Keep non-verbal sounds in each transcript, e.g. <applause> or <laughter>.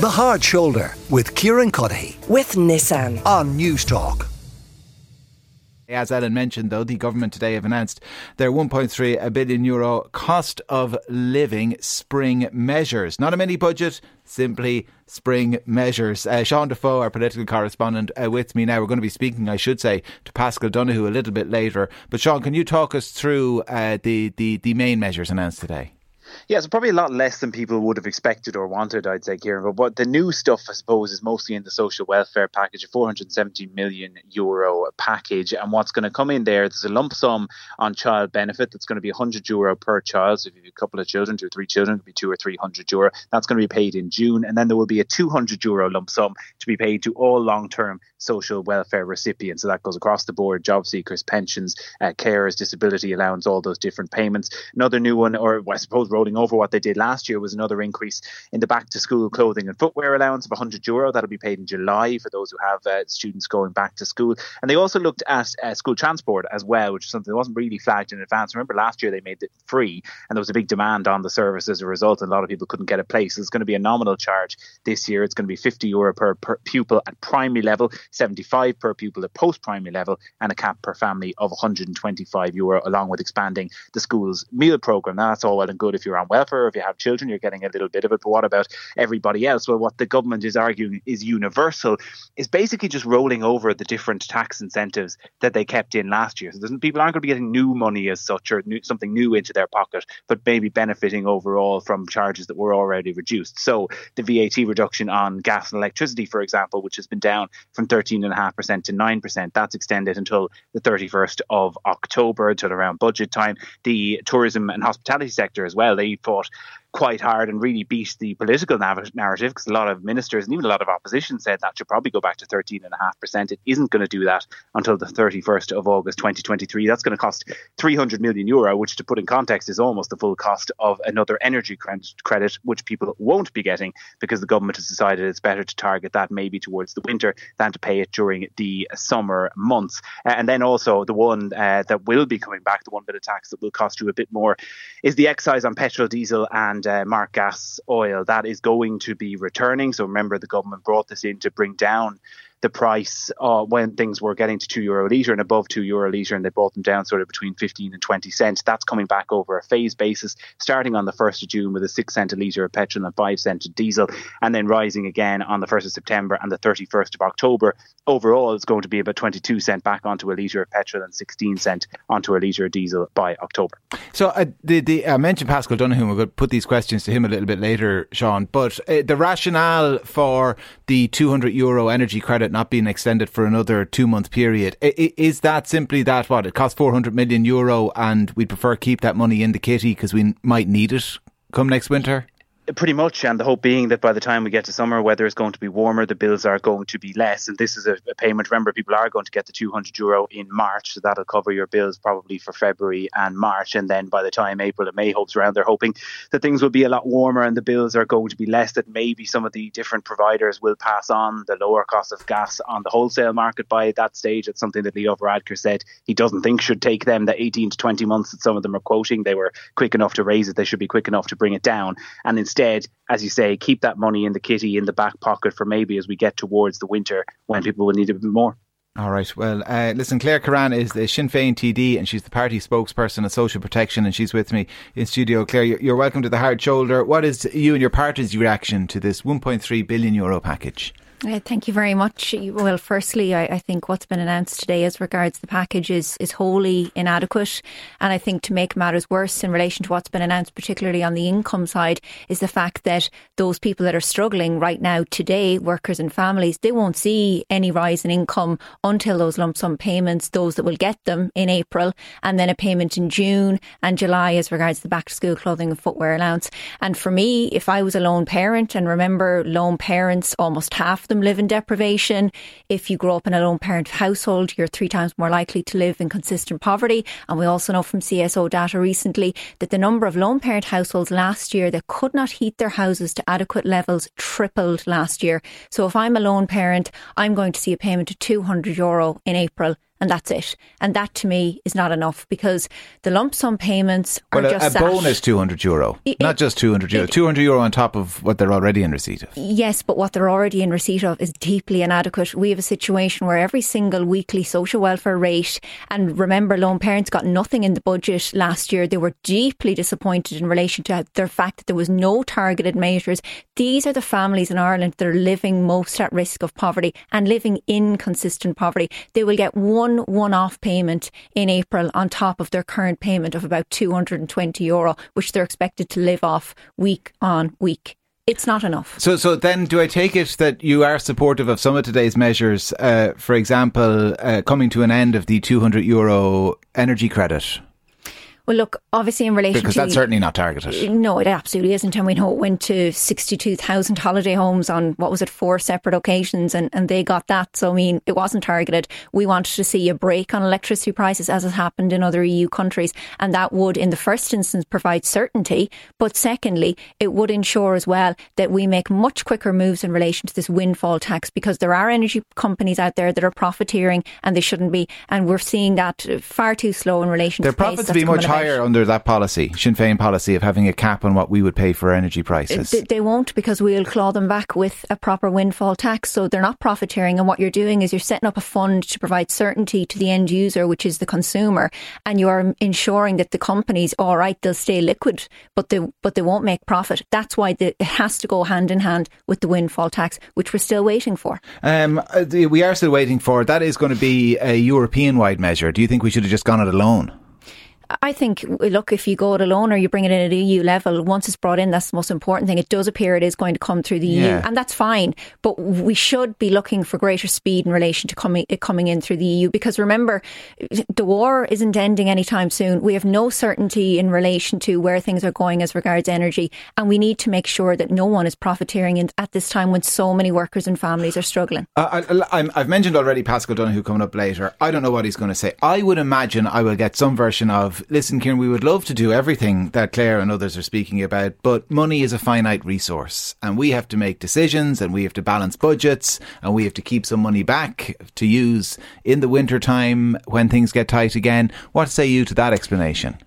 The Hard Shoulder with Kieran Cuddihy with Nissan on Newstalk. As Ellen mentioned, though, the government today have announced their 1.3 billion euro cost of living spring measures. Not a mini budget, simply spring measures. Uh, Sean Defoe, our political correspondent, uh, with me now. We're going to be speaking, I should say, to Paschal Donohoe a little bit later. But Sean, can you talk us through uh, the, the, the main measures announced today? Yeah, so probably a lot less than people would have expected or wanted, I'd say, Kieran. But what the new stuff, I suppose, is mostly in the social welfare package, a 470 million euro package. And what's going to come in there, there's a lump sum on child benefit that's going to be 100 euro per child. So if you have a couple of children, two or three children, it could be two or 300 euro. That's going to be paid in June. And then there will be a 200 euro lump sum to be paid to all long term social welfare recipients. So that goes across the board job seekers, pensions, uh, carers, disability allowance, all those different payments. Another new one, or I suppose rolling over what they did last year, was another increase in the back to school clothing and footwear allowance of 100 euro. That'll be paid in July for those who have uh, students going back to school. And they also looked at uh, school transport as well, which is something that wasn't really flagged in advance. Remember last year they made it free and there was a big demand on the service as a result. And a lot of people couldn't get a place. So it's going to be a nominal charge this year. It's going to be 50 euro per, per pupil at primary level, 75 per pupil at post primary level, and a cap per family of 125 euro, along with expanding the school's meal program. Now, that's all well and good if you're on welfare, if you have children, you're getting a little bit of it. But what about everybody else? Well, what the government is arguing is universal, is basically just rolling over the different tax incentives that they kept in last year. So people aren't going to be getting new money as such or new, something new into their pocket, but maybe benefiting overall from charges that were already reduced. So the VAT reduction on gas and electricity, for example, which has been down from 13.5% to 9%, that's extended until the 31st of October, until around budget time. The tourism and hospitality sector as well, they fought quite hard and really beat the political narrative because a lot of ministers and even a lot of opposition said that should probably go back to 13.5%. It isn't going to do that until the 31st of August 2023. That's going to cost 300 million euro, which to put in context is almost the full cost of another energy credit, which people won't be getting because the government has decided it's better to target that maybe towards the winter than to pay it during the summer months. And then also the one uh, that will be coming back, the one bit of tax that will cost you a bit more, is the excise on petrol, diesel, and and uh, mark gas oil. That is going to be returning. So remember, the government brought this in to bring down the price uh, when things were getting to two euro a litre and above two euro a litre, and they brought them down sort of between 15 and 20 cents. That's coming back over a phase basis, starting on the 1st of June with a six cent a litre of petrol and five cent of diesel, and then rising again on the 1st of September and the 31st of October. Overall, it's going to be about 22 cent back onto a litre of petrol and 16 cent onto a litre of diesel by October. So uh, the, the, I mentioned Paschal Donohoe. We're going to put these questions to him a little bit later, Sean. But uh, the rationale for the 200 euro energy credit not being extended for another two month period. Is that simply that what it costs 400 million euro and we'd prefer keep that money in the kitty because we might need it come next winter? Pretty much, and the hope being that by the time we get to summer, weather is going to be warmer, the bills are going to be less, and this is a, a, payment. Remember, people are going to get the 200 euro in March, so that'll cover your bills probably for February and March, and then by the time April and May hopes around, they're hoping that things will be a lot warmer and the bills are going to be less. That maybe some of the different providers will pass on the lower cost of gas on the wholesale market by that stage. It's something that Leo Varadkar said he doesn't think should take them the 18 to 20 months that some of them are quoting. They were quick enough to raise it; they should be quick enough to bring it down, and instead as you say, keep that money in the kitty in the back pocket for maybe as we get towards the winter when people will need a bit more. All right. Well, uh, listen, Claire Kerrane is the Sinn Féin TD and she's the party spokesperson on social protection and she's with me in studio. Claire, you're welcome to the hard shoulder. What is you and your party's reaction to this 1.3 billion euro package? Uh, thank you very much. Well, firstly, I, I, think what's been announced today as regards the package is, is wholly inadequate. And I think to make matters worse in relation to what's been announced, particularly on the income side, is the fact that those people that are struggling right now today, workers and families, they won't see any rise in income until those lump sum payments, those that will get them in April, and then a payment in June and July as regards the back to school clothing and footwear allowance. And for me, if I was a lone parent, and remember, lone parents, almost half them live in deprivation. If you grow up in a lone parent household, you're three times more likely to live in consistent poverty. And we also know from CSO data recently that the number of lone parent households last year that could not heat their houses to adequate levels tripled last year. So if I'm a lone parent, I'm going to see a payment of 200 euro in April and that's it. And that to me is not enough because the lump sum payments are well, just a, a bonus 200 euro, it, not just 200 euro, it, 200 euro on top of what they're already in receipt of. Yes, but what they're already in receipt of is deeply inadequate. We have a situation where every single weekly social welfare rate, and remember, lone parents got nothing in the budget last year. They were deeply disappointed in relation to the fact that there was no targeted measures. These are the families in Ireland that are living most at risk of poverty and living in consistent poverty. They will get one one-off payment in April on top of their current payment of about 220 euro, which they're expected to live off week on week it's not enough. So, so then, do I take it that you are supportive of some of today's measures? Uh, for example, uh, coming to an end of the 200 euro energy credit. Well, look, obviously in relation to because to that's certainly not targeted. No, it absolutely isn't, and we know it went to sixty-two thousand holiday homes on what was it four separate occasions, and, and they got that. So I mean, it wasn't targeted. We wanted to see a break on electricity prices as has happened in other EU countries, and that would, in the first instance, provide certainty. But secondly, it would ensure as well that we make much quicker moves in relation to this windfall tax because there are energy companies out there that are profiteering and they shouldn't be, and we're seeing that far too slow in relation. Their to profits to be much higher higher under that policy, Sinn Féin policy of having a cap on what we would pay for energy prices? They, they won't because we'll claw them back with a proper windfall tax. So they're not profiteering. And what you're doing is you're setting up a fund to provide certainty to the end user, which is the consumer, and you are ensuring that the companies, all right, they'll stay liquid, but they but they won't make profit. That's why the, it has to go hand in hand with the windfall tax, which we're still waiting for. Um, uh, we are still waiting for. That is going to be a European wide measure. Do you think we should have just gone it alone? I think, look, if you go it alone or you bring it in at EU level, once it's brought in, that's the most important thing. It does appear it is going to come through the yeah. EU, and that's fine. But we should be looking for greater speed in relation to coming it coming in through the EU, because remember, the war isn't ending anytime soon. We have no certainty in relation to where things are going as regards energy, and we need to make sure that no one is profiteering in, at this time when so many workers and families are struggling. Uh, I, have mentioned already Paschal Donohoe coming up later. I don't know what he's going to say. I would imagine I will get some version listen, Kieran, we would love to do everything that Claire and others are speaking about, but money is a finite resource and we have to make decisions and we have to balance budgets and we have to keep some money back to use in the winter time when things get tight again. What say you to that explanation?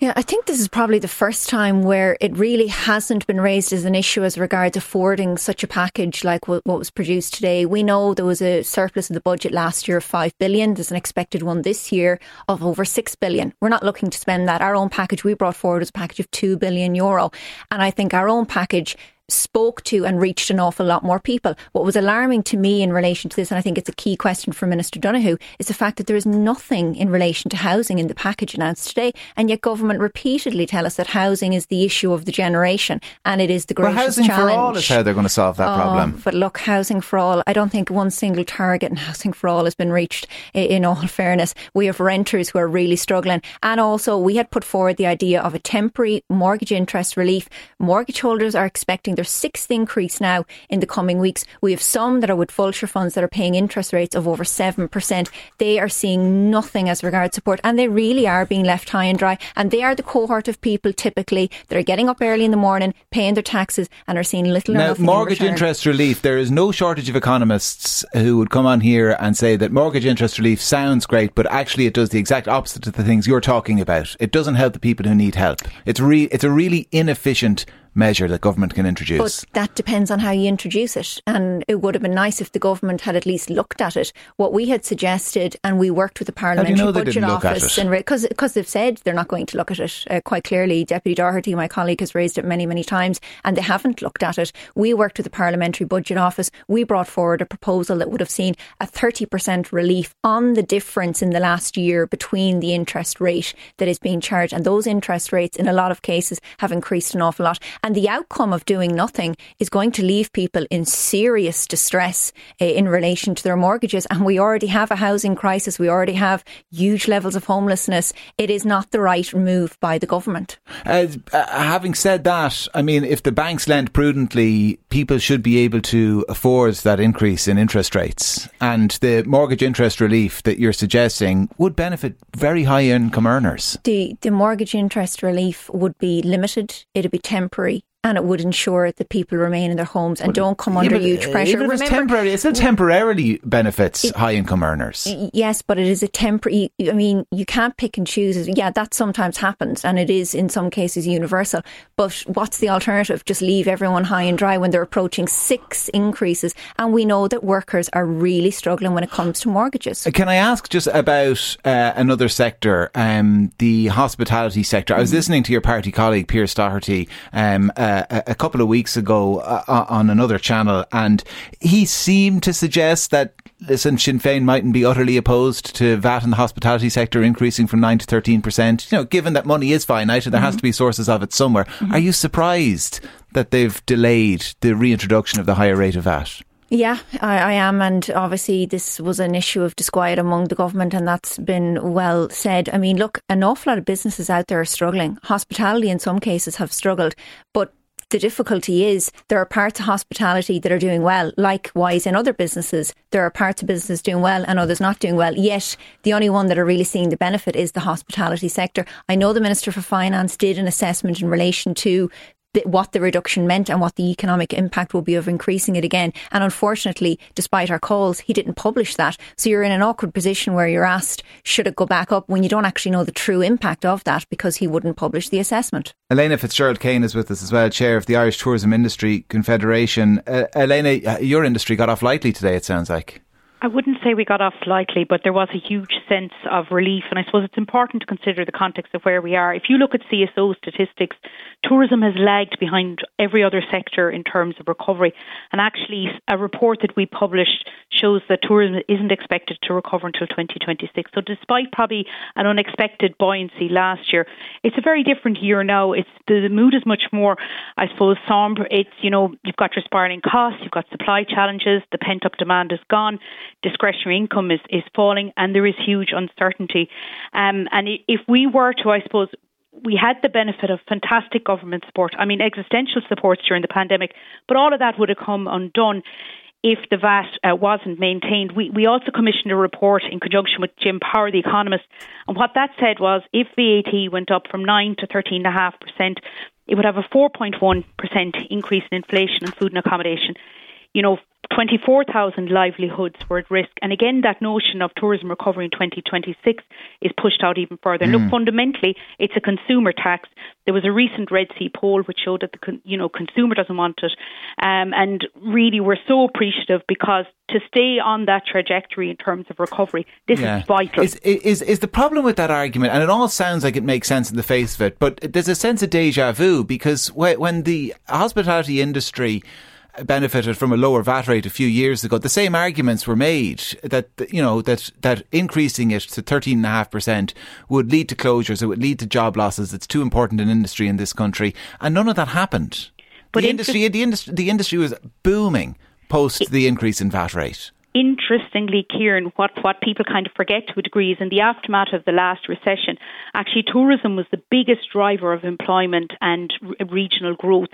Yeah, I think this is probably the first time where it really hasn't been raised as an issue as regards affording such a package like what, what, was produced today. We know there was a surplus in the budget last year of 5 billion. There's an expected one this year of over 6 billion. We're not looking to spend that. Our own package we brought forward was a package of 2 billion euro. And I think our own package spoke to and reached an awful lot more people. What was alarming to me in relation to this, and I think it's a key question for Minister Donohoe, is the fact that there is nothing in relation to housing in the package announced today, and yet government repeatedly tell us that housing is the issue of the generation, and it is the greatest well, housing challenge. for all is how they're going to solve that oh, problem. But look, housing for all, I don't think one single target in housing for all has been reached. In all <laughs> fairness, we have renters who are really struggling, and also we had put forward the idea of a temporary mortgage interest relief. Mortgage holders are expecting their sixth increase now in the coming weeks. We have some that are with vulture funds that are paying interest rates of over 7%. They are seeing nothing as regards support and they really are being left high and dry. And they are the cohort of people typically that are getting up early in the morning, paying their taxes and are seeing little now. Mortgage in interest relief, there is no shortage of economists who would come on here and say that mortgage interest relief sounds great, but actually it does the exact opposite of the things you're talking about. It doesn't help the people who need help. It's re- it's a really inefficient measure that government can introduce. But that depends on how you introduce it. And it would have been nice if the government had at least looked at it. What we had suggested, and we worked with the Parliamentary you know Budget Office, because because they've said they're not going to look at it uh, quite clearly. Deputy Doherty, my colleague, has raised it many, many times, and they haven't looked at it. We worked with the Parliamentary Budget Office. We brought forward a proposal that would have seen a 30% relief on the difference in the last year between the interest rate that is being charged. And those interest rates, in a lot of cases, have increased an awful lot. And the outcome of doing nothing is going to leave people in serious distress uh, in relation to their mortgages. And we already have a housing crisis. We already have huge levels of homelessness. It is not the right move by the government. Uh, having said that, I mean, if the banks lend prudently, people should be able to afford that increase in interest rates. And the mortgage interest relief that you're suggesting would benefit very high income earners. The, the mortgage interest relief would be limited, it would be temporary and it would ensure that people remain in their homes and well, don't come under huge pressure. Even Remember, temporary, it still temporarily benefits it, high income earners. Yes, but it is a temporary. I mean, you can't pick and choose. Yeah, that sometimes happens, and it is in some cases universal. But what's the alternative? Just leave everyone high and dry when they're approaching six increases, and we know that workers are really struggling when it comes to mortgages. Can I ask just about uh, another sector, um, the hospitality sector? I was mm. listening to your party colleague Pearse Doherty. Um, uh, a, a couple of weeks ago uh, uh, on another channel, and he seemed to suggest that listen, Sinn Féin mightn't be utterly opposed to VAT in the hospitality sector increasing from 9 to 13%. You know, given that money is finite and there mm-hmm. has to be sources of it somewhere. Mm-hmm. Are you surprised that they've delayed the reintroduction of the higher rate of VAT? Yeah, I, I, am. And obviously, this was an issue of disquiet among the government, and that's been well said. I mean, look, an awful lot of businesses out there are struggling. Hospitality, in some cases, have struggled. But the difficulty is there are parts of hospitality that are doing well. Likewise, in other businesses, there are parts of business doing well and others not doing well. Yet, the only one that are really seeing the benefit is the hospitality sector. I know the Minister for Finance did an assessment in relation to the, what the reduction meant and what the economic impact will be of increasing it again. And unfortunately, despite our calls, he didn't publish that. So you're in an awkward position where you're asked, should it go back up when you don't actually know the true impact of that because he wouldn't publish the assessment. Elaina Fitzgerald Kane is with us as well, chair of the Irish Tourism Industry Confederation. Uh, Elaina, uh, your industry got off lightly today, it sounds like. I wouldn't say we got off lightly, but there was a huge sense of relief. And I suppose it's important to consider the context of where we are. If you look at CSO statistics, tourism has lagged behind every other sector in terms of recovery. And actually, a report that we published shows that tourism isn't expected to recover until 2026. So, despite probably an unexpected buoyancy last year, it's a very different year now. It's the, the mood is much more, I suppose, somber. It's you know you've got your spiraling costs, you've got supply challenges, the pent up demand is gone discretionary income is, is falling and there is huge uncertainty. Um, and if we were to, I suppose, we had the benefit of fantastic government support. I mean, existential supports during the pandemic, but all of that would have come undone if the VAT uh, wasn't maintained. We, we also commissioned a report in conjunction with Jim Power, the economist, and what that said was if VAT went up from 9 to 13.5%, it would have a 4.1% increase in inflation and food and accommodation. You know, 24,000 livelihoods were at risk. And again, that notion of tourism recovery in 2026 is pushed out even further. And look, mm. fundamentally, it's a consumer tax. There was a recent Red C poll which showed that the you know consumer doesn't want it, um, and really we're so appreciative because to stay on that trajectory in terms of recovery, this yeah. is vital. Is, is is the problem with that argument? And it all sounds like it makes sense in the face of it, but there's a sense of deja vu because when the hospitality industry benefited from a lower VAT rate a few years ago, the same arguments were made that you know that that increasing it to thirteen and a half percent would lead to closures, it would lead to job losses. It's too important an industry in this country, and none of that happened. But the industry, the industry, the industry was booming post the increase in VAT rate interestingly, Kieran, what, what people kind of forget to a degree is in the aftermath of the last recession, actually tourism was the biggest driver of employment and r- regional growth.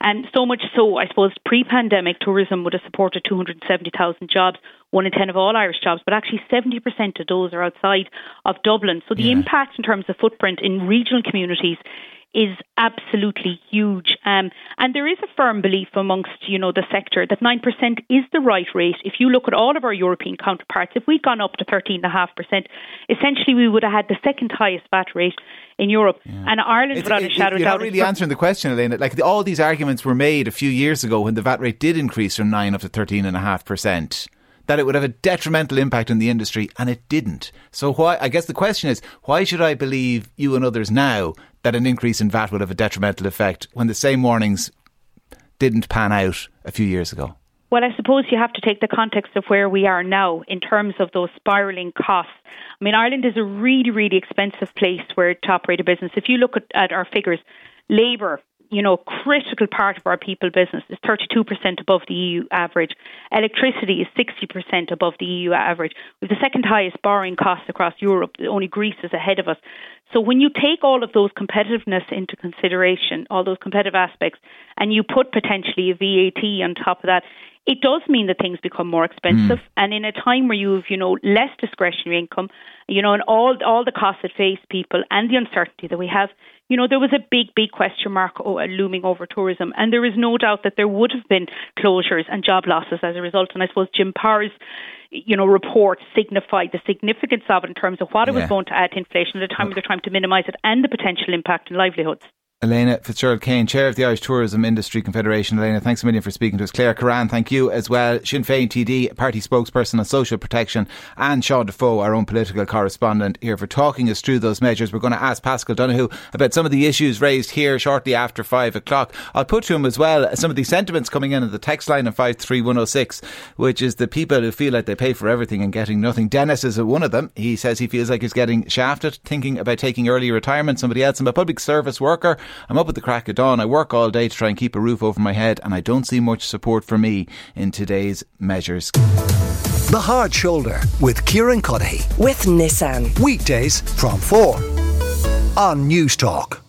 And so much so, I suppose, pre pandemic, tourism would have supported 270,000 jobs, one in 10 of all Irish jobs, but actually 70% of those are outside of Dublin. So the yeah. impact in terms of footprint in regional communities is absolutely huge. Um, and there is a firm belief amongst, you know, the sector that 9% is the right rate. If you look at all of our European counterparts, if we'd gone up to 13.5%, essentially we would have had the second highest VAT rate in Europe. Yeah. And Ireland, it's, without it, a shadow. You're not really answering the question, Elaina. Like the, all these arguments were made a few years ago when the VAT rate did increase from 9 up to 13.5% that it would have a detrimental impact on the industry, and it didn't. So why? I guess the question is, why should I believe you and others now that an increase in VAT would have a detrimental effect when the same warnings didn't pan out a few years ago? Well, I suppose you have to take the context of where we are now in terms of those spiralling costs. I mean, Ireland is a really, really expensive place where to operate a business. If you look at, at our figures, labour you know, critical part of our people business is 32% above the EU average. Electricity is 60% above the EU average. With the second highest borrowing costs across Europe, only Greece is ahead of us. So when you take all of those competitiveness into consideration, all those competitive aspects, and you put potentially a VAT on top of that, it does mean that things become more expensive. Mm. And in a time where you've, you know, less discretionary income, you know, and all all the costs that face people and the uncertainty that we have, you know, there was a big, big question mark oh, looming over tourism. And there is no doubt that there would have been closures and job losses as a result. And I suppose Jim Power's, you know, report signified the significance of it in terms of what it was going to add to inflation at a time when they're trying to minimise it and the potential impact on livelihoods. Elaina Fitzgerald Kane, Chair of the Irish Tourism Industry Confederation. Elaina, thanks a million for speaking to us. Claire Kerrane, thank you as well. Sinn Féin TD, party spokesperson on social protection, and Sean Defoe, our own political correspondent, here for talking us through those measures. We're going to ask Paschal Donohoe about some of the issues raised here shortly after five o'clock. I'll put to him as well some of the sentiments coming in at the text line of 53106, which is the people who feel like they pay for everything and getting nothing. Dennis is one of them. He says he feels like he's getting shafted, thinking about taking early retirement. Somebody else, I'm a public service worker. I'm up at the crack of dawn. I work all day to try and keep a roof over my head, and I don't see much support for me in today's measures. The Hard Shoulder with Kieran Cuddihy. With Nissan. Weekdays from 4 on Newstalk.